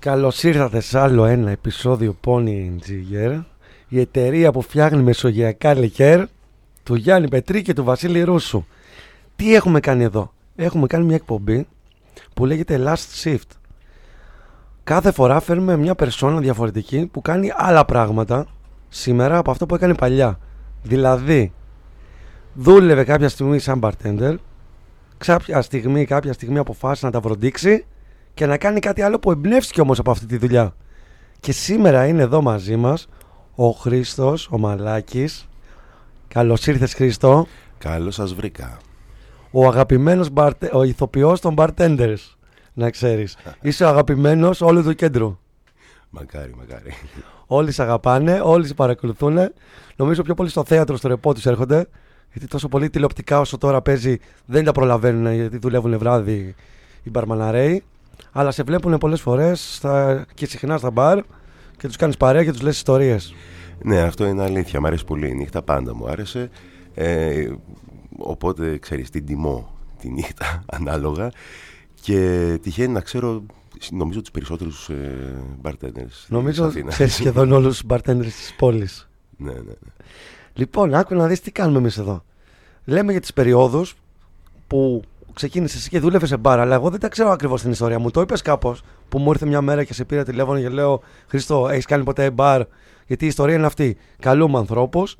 Καλώς ήρθατε σε άλλο ένα επεισόδιο Pony Jigger, η εταιρεία που φτιάχνει μεσογειακά λικέρ του Γιάννη Πετρή και του Βασίλη Ρούσου. Τι έχουμε κάνει εδώ, Έχουμε κάνει μια εκπομπή που λέγεται Last Shift. Κάθε φορά φέρνουμε μια περσόνα διαφορετική που κάνει άλλα πράγματα σήμερα από αυτό που έκανε παλιά. Δηλαδή, δούλευε κάποια στιγμή σαν bartender, κάποια στιγμή, κάποια στιγμή αποφάσισε να τα βροντίξει και να κάνει κάτι άλλο που εμπνεύστηκε όμως από αυτή τη δουλειά. Και σήμερα είναι εδώ μαζί μας ο Χρήστος, ο Μαλάκης. Καλώς ήρθες Χρήστο. Καλώς σας βρήκα. Ο αγαπημένος μπαρτε... ο ηθοποιός των bartenders, να ξέρεις. Είσαι ο αγαπημένος όλου του κέντρου. Μακάρι, μακάρι. Όλοι σε αγαπάνε, όλοι σε παρακολουθούν. Νομίζω πιο πολύ στο θέατρο, στο ρεπό τους έρχονται. Γιατί τόσο πολύ τηλεοπτικά όσο τώρα παίζει δεν τα προλαβαίνουν γιατί δουλεύουν βράδυ οι μπαρμαναρέοι. Αλλά σε βλέπουν πολλές φορές και συχνά στα μπαρ και τους κάνεις παρέα και τους λες ιστορίες. Ναι, αυτό είναι αλήθεια. Μ' αρέσει πολύ η νύχτα, πάντα μου άρεσε. Ε, οπότε ξέρεις, την τιμώ τη νύχτα ανάλογα. Και τυχαίνει να ξέρω νομίζω τους περισσότερους ε, bartenders. Νομίζω ξέρεις σχεδόν όλους τους bartenders της πόλης. Ναι, ναι, ναι. Λοιπόν, άκου να δεις τι κάνουμε εμείς εδώ. Λέμε για τις περιόδους που ξεκίνησες και δούλευες σε μπάρα, αλλά εγώ δεν τα ξέρω ακριβώς την ιστορία. Μου το είπες κάπως που μου ήρθε μια μέρα και σε πήρα τηλέφωνο και λέω Χριστό, έχεις κάνει ποτέ μπαρ; Γιατί η ιστορία είναι αυτή. Καλούμε ανθρώπους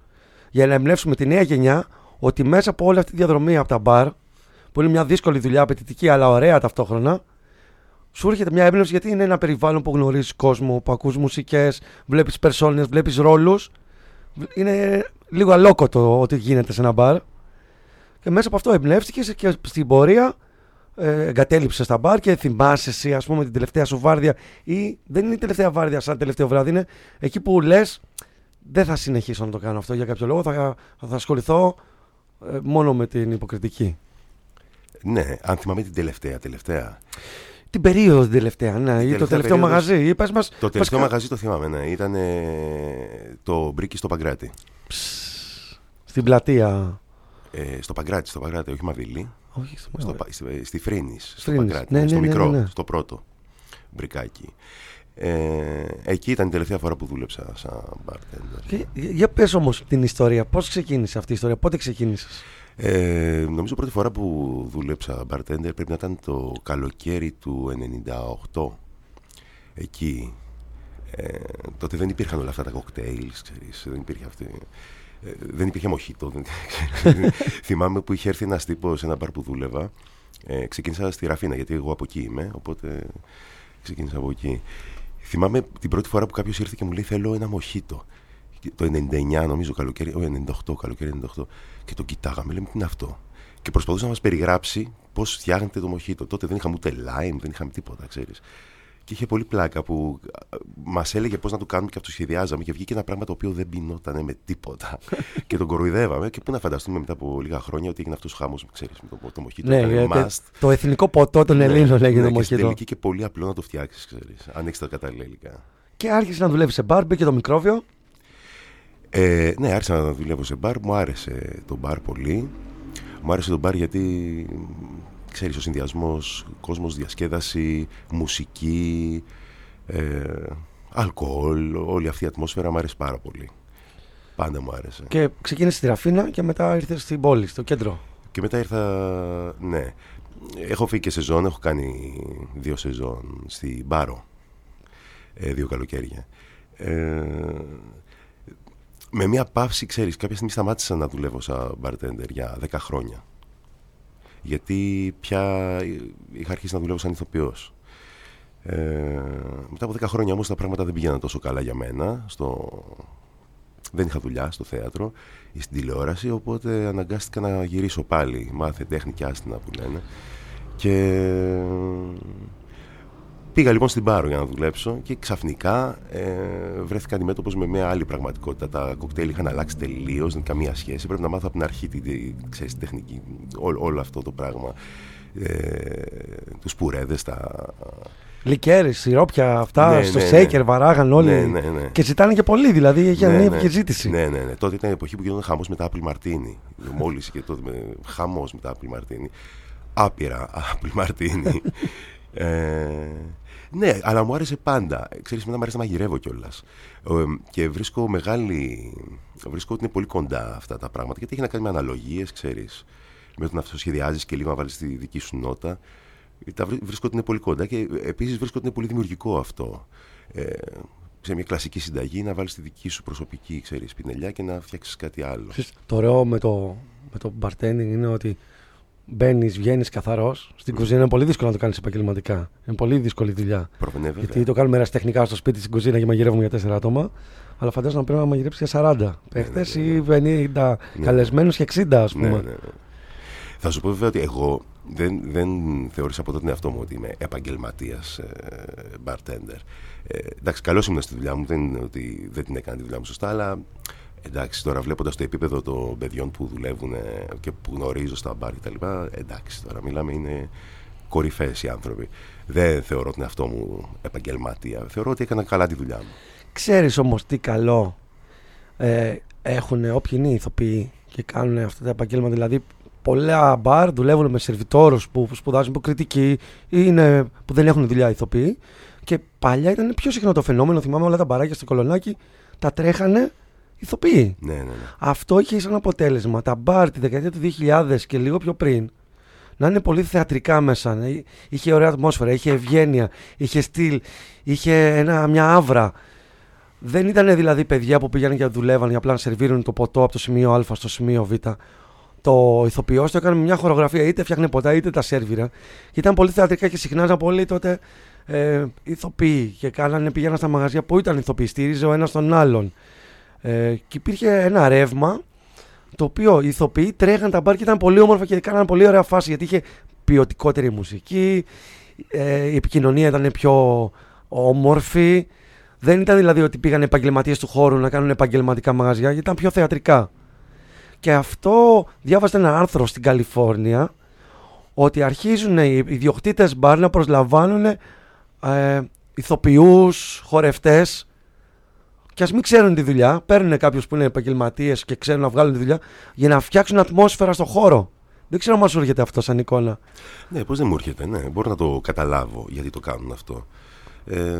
για να εμπνεύσουμε τη νέα γενιά ότι μέσα από όλη αυτή τη διαδρομή από τα μπαρ, που είναι μια δύσκολη δουλειά, απαιτητική αλλά ωραία ταυτόχρονα, σου έρχεται μια έμπνευση γιατί είναι ένα περιβάλλον που γνωρίζεις κόσμο, που ακούς μουσικές, βλέπεις περσόνες, βλέπεις ρόλους. Είναι λίγο αλόκοτο ό,τι γίνεται σε ένα μπαρ. Και μέσα από αυτό εμπνεύστηκες και στην πορεία ε, εγκατέλειψες τα μπαρ και θυμάσαι εσύ, ας πούμε, την τελευταία σου βάρδια. Ή δεν είναι η τελευταία βάρδια σαν τελευταίο βράδυ, είναι εκεί που λες, δεν θα συνεχίσω να το κάνω αυτό για κάποιο λόγο. Θα, θα ασχοληθώ ε, μόνο με την υποκριτική. Ναι, αν θυμάμαι την τελευταία, τελευταία. Την περίοδο την τελευταία, ναι, ή το τελευταίο περίοδος... μαγαζί. Είπες μας, το τελευταίο μαγαζί το θυμάμαι, ναι. Ήταν το Μπρίκι στο Παγκράτη. στην πλατεία. Ε, στο Παγκράτη, στο Παγκράτη, όχι Μαβίλη. Όχι, στο, στη, στη Φρίνη, στο Παγκράτη. Ναι, ναι, στο ναι, μικρό, ναι, ναι. στο πρώτο μπρικάκι. Ε, εκεί ήταν η τελευταία φορά που δούλεψα σαν bartender. για πες όμως την ιστορία, πώς ξεκίνησε αυτή η ιστορία, πότε ξεκίνησες; Ε, νομίζω πρώτη φορά που δούλεψα bartender πρέπει να ήταν το καλοκαίρι του 98. Εκεί. Ε, τότε δεν υπήρχαν όλα αυτά τα κοκτέιλς, ξέρεις, δεν υπήρχε αυτή... Ε, δεν υπήρχε μοχήτο. Δεν... Θυμάμαι που είχε έρθει ένας τύπος σε ένα μπαρ που δούλευα. Ε, ξεκίνησα στη Ραφίνα, γιατί εγώ από εκεί είμαι, οπότε ξεκίνησα από εκεί. Θυμάμαι την πρώτη φορά που κάποιος ήρθε και μου λέει: Θέλω ένα μοχήτο. Το 99, νομίζω, καλοκαίρι, ο 98, καλοκαίρι 98. Και το κοιτάγαμε, λέμε: Τι είναι αυτό; Και προσπαθούσε να μας περιγράψει πώς φτιάχνετε το μοχήτο. Τότε δεν είχαμε ούτε lime, δεν είχαμε τίποτα, ξέρεις. Και είχε πολύ πλάκα που μας έλεγε πώς να το κάνουμε και αυτοσχεδιάζαμε και βγήκε ένα πράγμα το οποίο δεν πεινόταν με τίποτα. και τον κοροϊδεύαμε. Και πού να φανταστούμε μετά από λίγα χρόνια ότι έγινε αυτός ο χάμο, ξέρεις, με το, το μοχήτο. Ναι, το εθνικό ποτό των ναι, Ελλήνων έγινε ναι, το μοχήτο. Και τελική και πολύ απλό να το φτιάξεις, ξέρεις, αν έχεις τα κατάλληλα υλικά. Και άρχισε να δουλεύει σε μπαρ, μπήκε το μικρόβιο. Ε, ναι, άρχισα να δουλεύω σε μπαρ. Μου άρεσε το μπαρ πολύ. Μου άρεσε το μπαρ γιατί ξέρεις ο συνδυασμός κόσμος διασκέδαση, μουσική, ε, αλκοόλ, όλη αυτή η ατμόσφαιρα μου άρεσε πάρα πολύ. Πάντα μου άρεσε. Και ξεκίνησε στη Ραφίνα και μετά ήρθε στην πόλη, στο κέντρο. Και μετά ήρθα, ναι. Έχω φύγει και σεζόν, έχω κάνει δύο σεζόν στη Μπάρο. Ε, δύο καλοκαίρια. Ε, με μια παύση, ξέρεις, κάποια στιγμή σταμάτησα να δουλεύω σαν bartender για 10 χρόνια γιατί πια είχα αρχίσει να δουλεύω σαν ηθοποιός. Ε, μετά από 10 χρόνια όμως τα πράγματα δεν πήγαιναν τόσο καλά για μένα. Στο... Δεν είχα δουλειά στο θέατρο ή στην τηλεόραση, οπότε αναγκάστηκα να γυρίσω πάλι. Μάθε τέχνη και άστινα που λένε. Και Πήγα λοιπόν στην Πάρο για να δουλέψω και ξαφνικά ε, βρέθηκα αντιμέτωπος με μια άλλη πραγματικότητα. Τα κοκτέιλ είχαν αλλάξει τελείως, δεν καμία σχέση. Πρέπει να μάθω από την αρχή τη, ξέρεις, τεχνική, ό, όλο αυτό το πράγμα. Ε, τους πουρέδες, τα. Λικέρι, σιρόπια, αυτά ναι, στο ναι, σέικερ ναι. βαράγαν όλοι. Ναι, ναι, ναι. Και ζητάνε και πολύ, δηλαδή έχει ναι, ανέβει και ζήτηση. Ναι, ναι, ναι. Τότε ήταν η εποχή που γινόταν χαμός με τα Apple Martini. Μόλις και τότε χαμός με τα Apple Martini. Άπειρα Apple Martini. Ε, ναι, αλλά μου άρεσε πάντα. Ξέρεις, μετά μου άρεσε να μαγειρεύω κιόλας. και βρίσκω μεγάλη. Βρίσκω ότι είναι πολύ κοντά αυτά τα πράγματα. Γιατί έχει να κάνει με αναλογίες, ξέρεις. Με το να αυτοσχεδιάζεις και λίγο να βάλεις τη δική σου νότα. Τα βρίσκω ότι είναι πολύ κοντά και επίσης βρίσκω ότι είναι πολύ δημιουργικό αυτό. Ε, σε μια κλασική συνταγή να βάλεις τη δική σου προσωπική ξέρεις, πινελιά και να φτιάξεις κάτι άλλο. Το ωραίο με το, με το bartending είναι ότι μπαίνεις, βγαίνεις καθαρός. Στην κουζίνα είναι πολύ δύσκολο να το κάνεις επαγγελματικά. Είναι πολύ δύσκολη δουλειά. Προφανέ, Γιατί το κάνουμε ερασιτεχνικά στο σπίτι στην κουζίνα και μαγειρεύουμε για τέσσερα άτομα. Αλλά φαντάζομαι να πρέπει να μαγειρέψεις για 40 παίχτε ναι, ναι, ναι. ή 50 ναι. καλεσμένους και 60, ας πούμε. Ναι, ναι, Θα σου πω βέβαια ότι εγώ δεν, δεν θεώρησα ποτέ τον εαυτό μου ότι είμαι επαγγελματίας ε, bartender. Ε, εντάξει, καλό ήμουν στη δουλειά μου, δεν είναι ότι δεν την έκανα τη δουλειά μου σωστά, αλλά Εντάξει, τώρα βλέποντας το επίπεδο των παιδιών που δουλεύουν και που γνωρίζω στα μπαρ κτλ. Εντάξει, τώρα μιλάμε, είναι κορυφαίες οι άνθρωποι. Δεν θεωρώ την αυτό μου επαγγελματία. Θεωρώ ότι έκανα καλά τη δουλειά μου. Ξέρεις όμως τι καλό ε, έχουν όποιοι είναι οι ηθοποιοί και κάνουν αυτά τα επαγγέλματα. Δηλαδή, πολλά μπαρ δουλεύουν με σερβιτόρους που σπουδάζουν υποκριτική ή είναι, που δεν έχουν δουλειά ηθοποιοί. Και παλιά ήταν πιο συχνό το φαινόμενο. Θυμάμαι όλα τα μπαράκια στο κολονάκι τα τρέχανε ηθοποιοί. Ναι, ναι, ναι. Αυτό είχε σαν αποτέλεσμα τα μπαρ τη δεκαετία του 2000 και λίγο πιο πριν να είναι πολύ θεατρικά μέσα. Ναι. Είχε ωραία ατμόσφαιρα, είχε ευγένεια, είχε στυλ, είχε ένα, μια άβρα. Δεν ήταν δηλαδή παιδιά που πήγαιναν και δουλεύαν για απλά να σερβίρουν το ποτό από το σημείο Α στο σημείο Β. Το ηθοποιός το έκανε με μια χορογραφία, είτε φτιάχνε ποτά είτε τα σερβίρα. Και ήταν πολύ θεατρικά και συχνάζαν πολύ τότε ε, ηθοποιοί. Και κάνανε, πήγαιναν στα μαγαζιά που ήταν ηθοποιοί, στήριζε ο ένας τον άλλον. Ε, και υπήρχε ένα ρεύμα το οποίο οι ηθοποιοί τρέχαν τα μπαρ και ήταν πολύ όμορφα και κάναν πολύ ωραία φάση γιατί είχε ποιοτικότερη μουσική, ε, η επικοινωνία ήταν πιο όμορφη. Δεν ήταν δηλαδή ότι πήγαν επαγγελματίες του χώρου να κάνουν επαγγελματικά μαγαζιά, γιατί ήταν πιο θεατρικά. Και αυτό διάβασα ένα άρθρο στην Καλιφόρνια ότι αρχίζουν οι ιδιοκτήτες μπαρ να προσλαμβάνουν ε, ηθοποιούς, χορευτές και ας μην ξέρουν τη δουλειά, παίρνουν κάποιους που είναι επαγγελματίες και ξέρουν να βγάλουν τη δουλειά για να φτιάξουν ατμόσφαιρα στο χώρο. Δεν ξέρω αν σου έρχεται αυτό σαν εικόνα. Ναι, πώς δεν μου έρχεται, ναι. Μπορώ να το καταλάβω γιατί το κάνουν αυτό. Ε,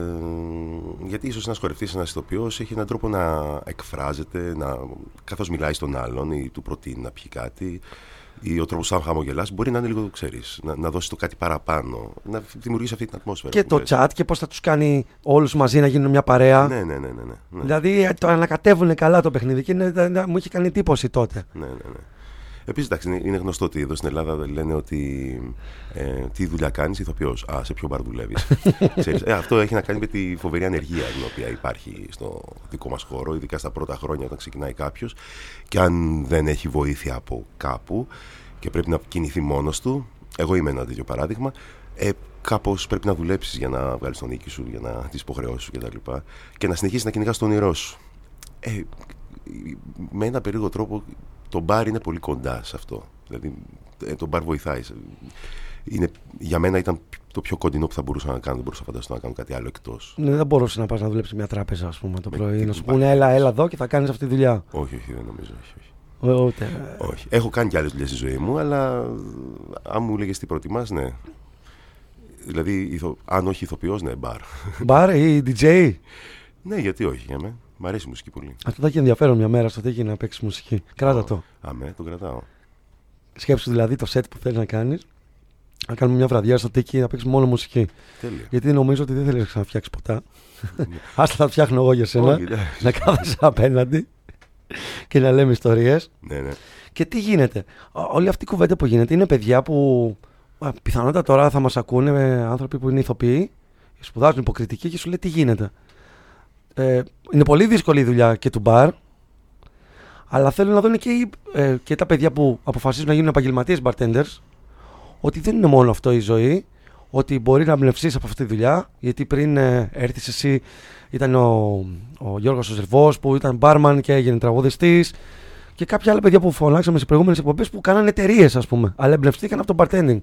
γιατί ίσως ένας χορευτής, ένας ηθοποιός έχει έναν τρόπο να εκφράζεται, να, καθώς μιλάει στον άλλον ή του προτείνει να πιει κάτι ή ο τρόπο σαν χαμογελάς μπορεί να είναι λίγο, ξέρεις, να, να δώσει το κάτι παραπάνω, να δημιουργήσει αυτή την ατμόσφαιρα. Και το chat και πώς θα τους κάνει όλους μαζί να γίνουν μια παρέα. Ναι, ναι, ναι. ναι, ναι. ναι. Δηλαδή ε, το ανακατεύουν καλά το παιχνίδι και είναι, μου είχε κάνει εντύπωση τότε. Ναι, ναι, ναι. Επίσης, εντάξει, είναι γνωστό ότι εδώ στην Ελλάδα λένε ότι ε, τι δουλειά κάνεις, ηθοποιός. Α, σε ποιο μπαρ δουλεύεις. ε, αυτό έχει να κάνει με τη φοβερή ανεργία την οποία υπάρχει στο δικό μας χώρο, ειδικά στα πρώτα χρόνια όταν ξεκινάει κάποιος. Και αν δεν έχει βοήθεια από κάπου και πρέπει να κινηθεί μόνος του, εγώ είμαι ένα τέτοιο παράδειγμα, ε, κάπως πρέπει να δουλέψεις για να βγάλεις τον νίκη σου, για να τις υποχρεώσεις σου κτλ. Και, και να συνεχίσεις να κυνηγάς τον όνειρό σου. Ε, με ένα περίεργο τρόπο το μπαρ είναι πολύ κοντά σε αυτό. Δηλαδή, ε, το μπαρ βοηθάει. Είναι, για μένα ήταν το πιο κοντινό που θα μπορούσα να κάνω. Δεν μπορούσα να φανταστώ να κάνω κάτι άλλο εκτός. Ναι, δεν μπορούσες να πας να δουλέψεις μια τράπεζα, ας πούμε, το πρωί. Να σου πούνε, έλα, έλα εδώ και θα κάνεις αυτή τη δουλειά. Όχι, όχι, δεν νομίζω. Όχι, όχι. Ούτε. όχι. Έχω κάνει και άλλες δουλειές στη ζωή μου, αλλά αν μου έλεγες τι προτιμάς, ναι. Δηλαδή, αν όχι ηθοποιός, ναι, μπαρ. Μπαρ ή DJ. ναι, γιατί όχι για μένα. Μ' αρέσει η μουσική πολύ. Αυτό θα έχει ενδιαφέρον μια μέρα στο τι να παίξει μουσική. Κράτα το. Αμέ, το κρατάω. Σκέψου δηλαδή το set που θέλεις να κάνεις. Να κάνουμε μια βραδιά στο τίκι να παίξει μόνο μουσική. Τέλεια. Γιατί νομίζω ότι δεν θέλεις να φτιάξει ποτά. Άστα θα φτιάχνω εγώ για σένα. να κάθεσαι απέναντι και να λέμε ιστορίες. Ναι, ναι. Και τι γίνεται. Όλη αυτή η κουβέντα που γίνεται είναι παιδιά που πιθανότατα τώρα θα μας ακούνε με άνθρωποι που είναι ηθοποιοί, σπουδάζουν υποκριτική και σου λέει τι γίνεται. Ε, είναι πολύ δύσκολη η δουλειά και του μπαρ. Αλλά θέλω να δουν και, ε, και τα παιδιά που αποφασίζουν να γίνουν επαγγελματίες bartenders ότι δεν είναι μόνο αυτό η ζωή. Ότι μπορεί να εμπνευστείς από αυτή τη δουλειά. Γιατί πριν ε, έρθεις εσύ, ήταν ο, ο Γιώργος Ζερβό που ήταν barman και έγινε τραγουδιστής. Και κάποια άλλα παιδιά που φωνάξαμε σε προηγούμενες εκπομπές που κάνανε εταιρείες, ας πούμε. Αλλά εμπνευστήκαν από το bartending.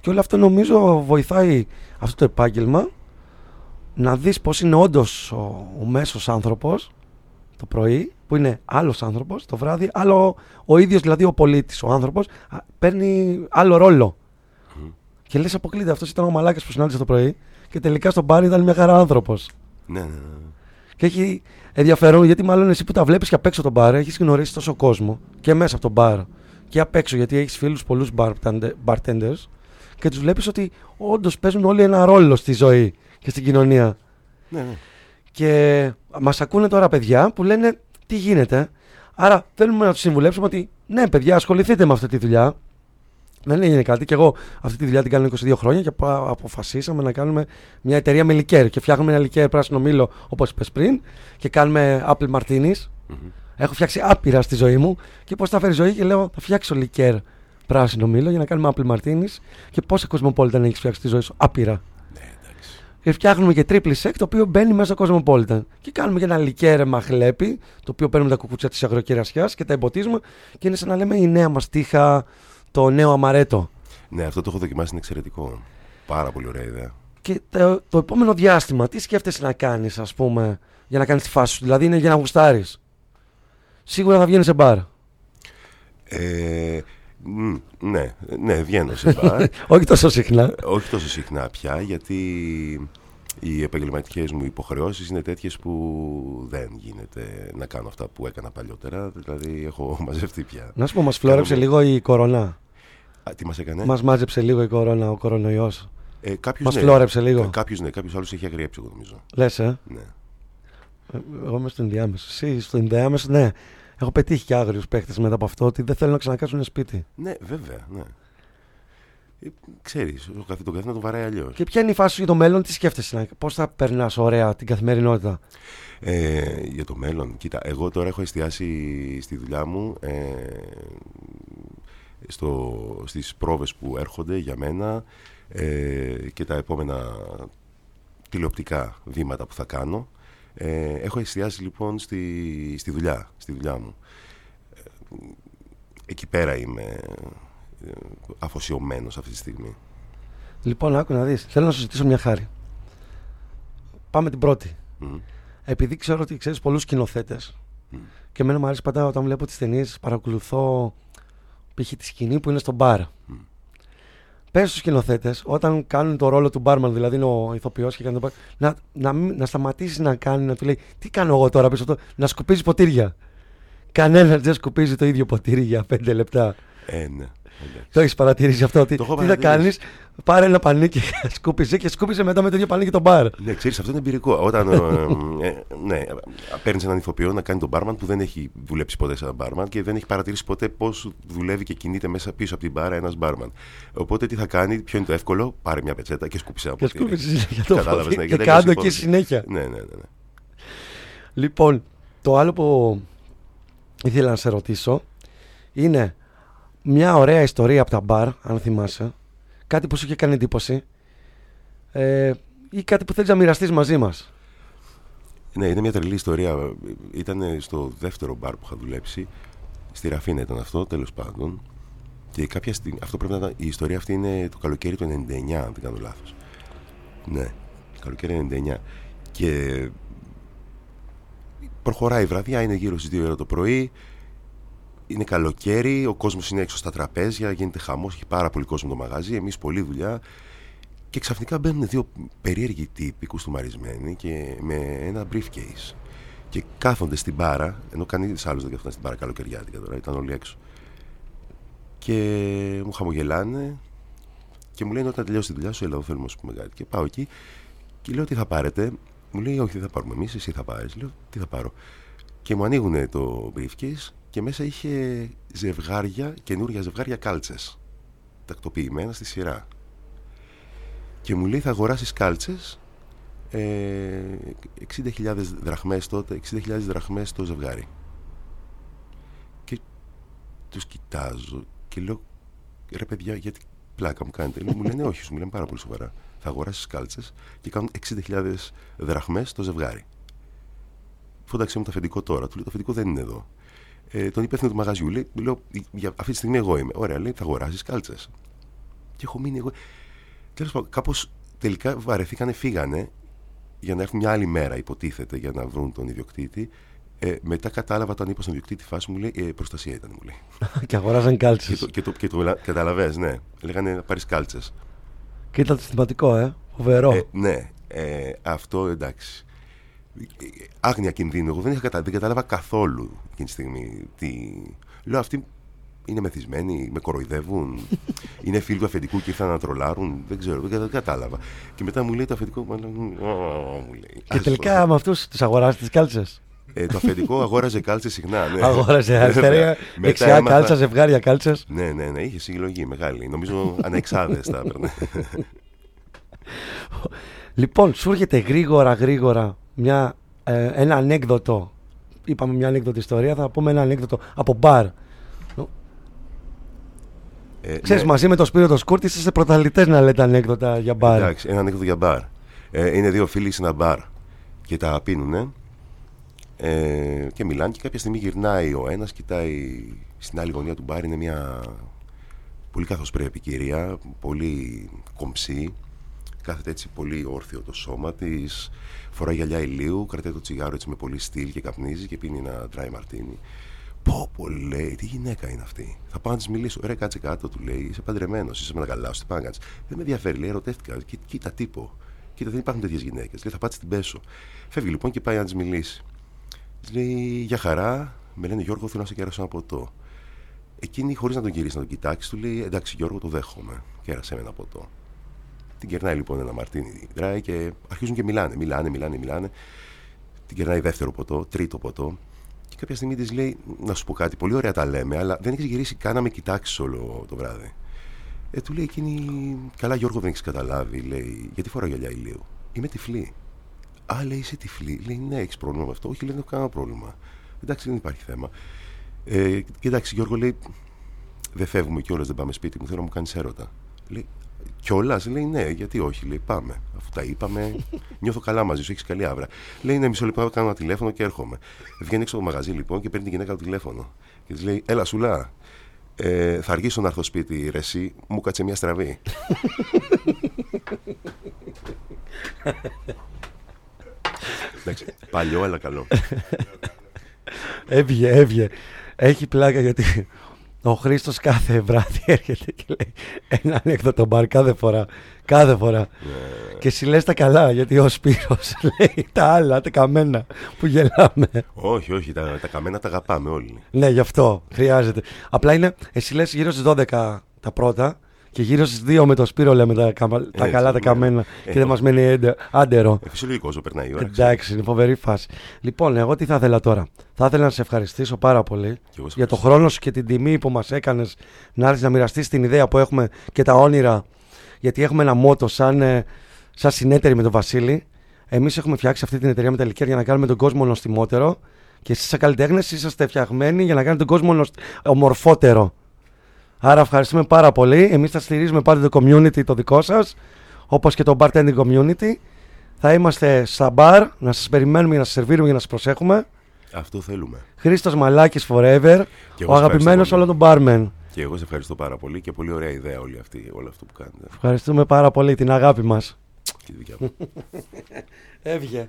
Και όλο αυτό νομίζω βοηθάει αυτό το επάγγελμα να δεις πώς είναι όντως ο, ο μέσος άνθρωπος το πρωί, που είναι άλλος άνθρωπος, το βράδυ, άλλο ο ίδιος δηλαδή ο πολίτης, ο άνθρωπος, παίρνει άλλο ρόλο. Και λες, αποκλείται. Αυτός ήταν ο μαλάκας που συνάντησε το πρωί και τελικά στον μπαρ ήταν μια χαρά άνθρωπος. Ναι, ναι, ναι. Και έχει ενδιαφέρον γιατί μάλλον εσύ που τα βλέπεις και απ' έξω τον μπαρ έχεις γνωρίσει τόσο κόσμο και μέσα από τον μπαρ και απ' έξω γιατί έχεις φίλους πολλούς bartenders και τους βλέπεις ότι όντως παίζουν όλοι ένα ρόλο στη ζωή και στην κοινωνία. ναι, ναι. Και μας ακούνε τώρα παιδιά που λένε τι γίνεται; Άρα θέλουμε να τους συμβουλέψουμε ότι ναι, παιδιά, ασχοληθείτε με αυτή τη δουλειά. Δεν έγινε κάτι. Και εγώ αυτή τη δουλειά την κάνω 22 χρόνια και απο- αποφασίσαμε να κάνουμε μια εταιρεία με λικέρ. Και φτιάχνουμε ένα λικέρ πράσινο μήλο, όπως είπες πριν, και κάνουμε Apple Martinis. Μμμ. Έχω φτιάξει άπειρα στη ζωή μου και πώς θα φέρει ζωή και λέω θα φτιάξω λικέρ πράσινο μήλο για να κάνουμε Apple Martinis. Και πόσα κοσμοπόλιτα έχεις φτιάξει στη ζωή σου, άπειρα. Ναι, εντάξει. Και φτιάχνουμε και τρίπλη σεκ το οποίο μπαίνει μέσα στο Cosmopolitan. Και κάνουμε και ένα λικέρ μαχλέπι, το οποίο παίρνουμε τα κουκούτσια της αγροκερασιά και τα εμποτίζουμε και είναι σαν να λέμε η νέα μας τύχα, το νέο αμαρέτο. Ναι, αυτό το έχω δοκιμάσει, είναι εξαιρετικό. Πάρα πολύ ωραία ιδέα. Και το, το επόμενο διάστημα, τι σκέφτεσαι να κάνεις, ας πούμε, για να κάνεις τη φάση σου; Δηλαδή είναι για να γουστάρεις. Σίγουρα θα βγαίνεις σε μπαρ. Ε, μ, ναι, ναι, βγαίνω σε μπαρ. Όχι τόσο συχνά. Όχι τόσο συχνά πια, γιατί οι επαγγελματικές μου υποχρεώσεις είναι τέτοιες που δεν γίνεται να κάνω αυτά που έκανα παλιότερα. Δηλαδή έχω μαζευτεί πια. Να σου πω, μας φλόρεψε Κάνουμε- λίγο η κορονά. Α, τι μας έκανε; Μας μάζεψε λίγο η κορώνα, ο κορονοϊός. Ε, κάποιος Μας ναι. φλόρεψε λίγο. Κα- Κάποιος ναι, κάποιος άλλος έχει αγριέψει εγώ νομίζω. Λες, ε; Ναι. Ε, Εγώ είμαι στο ενδιάμεσο. Εσύ στο ενδιάμεσο, ναι. Έχω πετύχει και άγριους παίχτες μετά από αυτό ότι δεν θέλουν να ξανακάσουν σπίτι. ναι, βέβαια, ναι. Ε, ξέρεις, ο καθ- τον καθένα τον βαράει αλλιώς. Και ποια είναι η φάση σου για το μέλλον, τι σκέφτεσαι, πώς θα περνάς ωραία την καθημερινότητα; Ε, για το μέλλον, κοίτα, εγώ τώρα έχω εστιάσει στη δουλειά μου ε, στο, στις πρόβες που έρχονται για μένα ε, και τα επόμενα τηλεοπτικά βήματα που θα κάνω. Ε, έχω εστιάσει λοιπόν στη, στη δουλειά, στη δουλειά μου. Ε, εκεί πέρα είμαι ε, αφοσιωμένος αυτή τη στιγμή. Λοιπόν, άκου να δεις. Θέλω να σου ζητήσω μια χάρη. Πάμε την πρώτη. Μμ. Επειδή ξέρω ότι ξέρεις πολλούς σκηνοθέτες Μμ. και εμένα μου αρέσει πάντα όταν βλέπω τις ταινίες, παρακολουθώ π.χ. τη σκηνή που είναι στον μπαρ. Μμ. Πες στους σκηνοθέτες, όταν κάνουν το ρόλο του μπάρμαν, δηλαδή είναι ο ηθοποιός και κάνει τον μπαρ, να, να, μην- να σταματήσεις να κάνει, να του λέει Τι κάνω εγώ τώρα πίσω από αυτό, να σκουπίζει ποτήρια. Κανένας δεν σκουπίζει το ίδιο ποτήρι για πέντε λεπτά. Ε, ναι. εντάξει. Το έχεις παρατηρήσει αυτό. Ότι Το έχω τι θα κάνεις, παρατηρήσει. πάρε ένα πανίκι, σκούπιζε και σκούπιζε μετά με το ίδιο πανίκι τον μπαρ. Ναι, ξέρεις, αυτό είναι εμπειρικό. Όταν ε, ε, ε, ναι, παίρνεις έναν ηθοποιό να κάνει τον μπάρμαν που δεν έχει δουλέψει ποτέ σε έναν μπάρμαν και δεν έχει παρατηρήσει ποτέ πώς δουλεύει και κινείται μέσα πίσω από την μπάρα ένας μπάρμαν. Οπότε τι θα κάνει, ποιο είναι το εύκολο, πάρε μια πετσέτα και σκούπισε ένα Και ποτήρι. σκούπιζε για το Κατάλαβες, ποτήρι ναι, και και κάτω τέλειωσε η εκεί υπόθεση. συνέχεια. Ναι, ναι, ναι. ναι. Λοιπόν, το άλλο που ήθελα να σε ρωτήσω είναι μια ωραία ιστορία από τα μπαρ, αν θυμάσαι. Κάτι που σου είχε κάνει εντύπωση. Ε, ή κάτι που θέλεις να μοιραστείς μαζί μας. Ναι, είναι μια τρελή ιστορία. Ήταν στο δεύτερο μπαρ που είχα δουλέψει. Στη Ραφίνα ήταν αυτό, τέλος πάντων. Και κάποια στιγμή, αυτό πρέπει να ήταν, η ιστορία αυτή είναι το καλοκαίρι του 99, αν δεν κάνω λάθος. Ναι, καλοκαίρι 99. Και προχωράει η βραδιά, είναι γύρω στις 2 ώρα το πρωί. Είναι καλοκαίρι, ο κόσμος είναι έξω στα τραπέζια, γίνεται χαμός, έχει πάρα πολύ κόσμο το μαγαζί, εμείς πολλή δουλειά. Και ξαφνικά μπαίνουν δύο περίεργοι τύποι κουστούμαρισμένοι και με ένα briefcase. Και κάθονται στην μπάρα, ενώ κανείς άλλος δεν καθόταν στην μπάρα καλοκαιριάτικα τώρα, ήταν όλοι έξω. Και μου χαμογελάνε και μου λένε όταν τελειώσει τη δουλειά σου, έλα εδώ θέλουμε να σου πούμε κάτι. Και πάω εκεί και λέω τι θα πάρετε; Μου λέει όχι δεν θα πάρουμε εμείς, εσύ θα πάρεις. Λέω τι θα πάρω. Και μου ανοίγουν το briefcase και μέσα είχε ζευγάρια, καινούρια ζευγάρια κάλτσες. Τακτοποιημένα στη σειρά. Και μου λέει θα αγοράσεις κάλτσες ε, 60.000 δραχμές τότε 60.000 δραχμές το ζευγάρι και τους κοιτάζω και λέω ρε παιδιά γιατί πλάκα μου κάνετε Λέει, μου λένε όχι σου μιλάνε πάρα πολύ σοβαρά. Θα αγοράσεις κάλτσες και κάνουν 60.000 δραχμές το ζευγάρι φόνταξε μου το αφεντικό τώρα. Του λέω το αφεντικό δεν είναι εδώ ε, τον υπεύθυνο του μαγαζιού λέει, λέω, για αυτή τη στιγμή εγώ είμαι ωραία λέει θα αγοράσεις κάλτσες και έχω μείνει εγώ Τέλος πάντων, κάπως τελικά βαρεθήκανε, φύγανε για να έρθουν μια άλλη μέρα, υποτίθεται, για να βρουν τον ιδιοκτήτη. Ε, μετά κατάλαβα όταν είπα στον ιδιοκτήτη φάση μου λέει ε, προστασία ήταν, μου λέει. και αγοράζαν και κάλτσες. το, και το, και το καταλαβες, ναι. Λέγανε να πάρεις κάλτσες. Και ήταν συστηματικό, ε. Φοβερό. Ε, ναι, ε, αυτό εντάξει. Άγνοια κινδύνου. Εγώ δεν, είχα κατα... δεν κατάλαβα καθόλου εκείνη τη στιγμή. Τι... Λέω αυτοί είναι μεθυσμένοι, με κοροϊδεύουν. είναι φίλοι του αφεντικού και ήρθαν να τρολάρουν. Δεν ξέρω, δεν κατάλαβα. Και μετά μου λέει το αφεντικό. Μου λέει, και τελικά με αυτούς τους αγοράζεις τις κάλτσες. Ε, το αφεντικό αγόραζε κάλτσες συχνά. Ναι. Αγόραζε αριστερά, δεξιά έμαθα... κάλτσα, ζευγάρια κάλτσες. Ναι, ναι, ναι, είχε συλλογή μεγάλη. Νομίζω ανεξάδες τα έπαιρνε. λοιπόν, σου έρχεται γρήγορα, γρήγορα μια, ε, ένα ανέκδοτο. Είπαμε μια ανέκδοτη ιστορία, θα πούμε ένα ανέκδοτο από μπαρ. Ε, Ξέρεις, ναι. μαζί με τον Σπύρο το Σκούρτη είστε πρωταθλητέ να λέτε ανέκδοτα για μπαρ. Εντάξει, ένα ανέκδοτο για μπαρ. Ε, είναι δύο φίλοι σε ένα μπαρ και τα πίνουνε ε, και μιλάνε και κάποια στιγμή γυρνάει ο ένας, κοιτάει στην άλλη γωνία του μπαρ, είναι μια πολύ καθοσπρέπη κυρία, πολύ κομψή, κάθεται έτσι πολύ όρθιο το σώμα της, φοράει γυαλιά ηλίου, κρατάει το τσιγάρο έτσι με πολύ στυλ και καπνίζει και πίνει ένα dry martini. Πω, πω, λέει, τι γυναίκα είναι αυτή. Θα πάω να της μιλήσω. Ρε, κάτσε κάτω, του λέει, είσαι παντρεμένος, είσαι με ένα καλά, τι πάνε Δεν με ενδιαφέρει, λέει, ερωτεύτηκα. κοίτα τύπο. Κοίτα, δεν υπάρχουν τέτοιες γυναίκες. Λέει, θα πάτε την πέσω. Φεύγει λοιπόν και πάει να της μιλήσει. Λέει για χαρά, με λένε Γιώργο, θέλω να σε κεράσω ένα ποτό. Εκείνη, χωρίς να τον γυρίσει να τον κοιτάξει, του λέει Εντάξει, Γιώργο, το δέχομαι. Κέρασε με ένα ποτό. Την κερνάει λοιπόν ένα μαρτίνι δράει και αρχίζουν και μιλάνε. Μιλάνε, μιλάνε, μιλάνε. Την κερνάει δεύτερο ποτό, τρίτο ποτό. Και κάποια στιγμή της λέει: Να σου πω κάτι, πολύ ωραία τα λέμε, αλλά δεν έχεις γυρίσει καν να με κοιτάξεις όλο το βράδυ. Ε, του λέει εκείνη: Καλά, Γιώργο, δεν έχεις καταλάβει. Λέει: Γιατί φοράω γυαλιά ηλίου; Είμαι τυφλή. Α, λέει, είσαι τυφλή. Λέει, ναι, έχεις πρόβλημα με αυτό. Όχι, λέει, δεν έχω κανένα πρόβλημα. Εντάξει, δεν υπάρχει θέμα. Ε, κοιτάξτε, Γιώργο, λέει, δεν φεύγουμε κιόλας, δεν πάμε σπίτι μου. Θέλω να μου κάνεις έρωτα. Λέει, κιόλας, λέει, ναι, γιατί όχι, λέει, πάμε. Αφού τα είπαμε, νιώθω καλά μαζί σου, έχεις καλή άβρα. Λέει, ναι, μισό λεπτό, κάνω ένα τηλέφωνο και έρχομαι. Βγαίνει έξω από το μαγαζί λοιπόν και παίρνει την γυναίκα το τηλέφωνο. Και της λέει, Έλα, σουλά, ε, θα αργήσω να έρθω σπίτι, ρε, εσύ, μου κάτσε μια στραβή. Εντάξει, παλιό αλλά καλό. έβγε, έβγε. Έχει πλάκα γιατί ο Χρήστος κάθε βράδυ έρχεται και λέει ένα ανέκδοτο μπαρ κάθε φορά. Κάθε φορά. Ναι. Και εσύ τα καλά γιατί ο Σπύρος λέει τα άλλα, τα καμένα που γελάμε. Όχι, όχι, τα, τα καμένα τα αγαπάμε όλοι. Ναι, γι' αυτό χρειάζεται. Απλά είναι, εσύ λες γύρω στις 12 τα πρώτα και γύρω στις δύο με το Σπύρο λέμε τα, τα καλά, τα ναι. καμένα. Ε, και δεν μας μένει άντερο. Ε, φυσιολογικό όσο περνάει η ώρα. Εντάξει, είναι φοβερή φάση. Λοιπόν, εγώ τι θα ήθελα τώρα. Θα ήθελα να σε ευχαριστήσω πάρα πολύ για το χρόνο σου και την τιμή που μας έκανες να έρθεις να μοιραστείς την ιδέα που έχουμε και τα όνειρα. Γιατί έχουμε ένα μότο σαν, ε, σαν συνέτεροι με τον Βασίλη. Εμείς έχουμε φτιάξει αυτή την εταιρεία Μεταλλικέρ για να κάνουμε τον κόσμο νοστιμότερο. Και εσείς, σαν καλλιτέχνες, είσαστε φτιαγμένοι για να κάνετε τον κόσμο ομορφότερο. Άρα ευχαριστούμε πάρα πολύ. Εμείς θα στηρίζουμε πάντα το community το δικό σας, όπως και το bartending community. Θα είμαστε στα μπαρ, να σας περιμένουμε για να σας σερβίρουμε για να σας προσέχουμε. Αυτό θέλουμε. Χρήστος Μαλάκης forever, ο αγαπημένος όλων των barmen. Και εγώ σε ευχαριστώ πάρα πολύ και πολύ ωραία ιδέα όλη αυτή, όλο αυτό που κάνετε. Ευχαριστούμε πάρα πολύ την αγάπη μας. Και τη δικιά μου. Έβγε.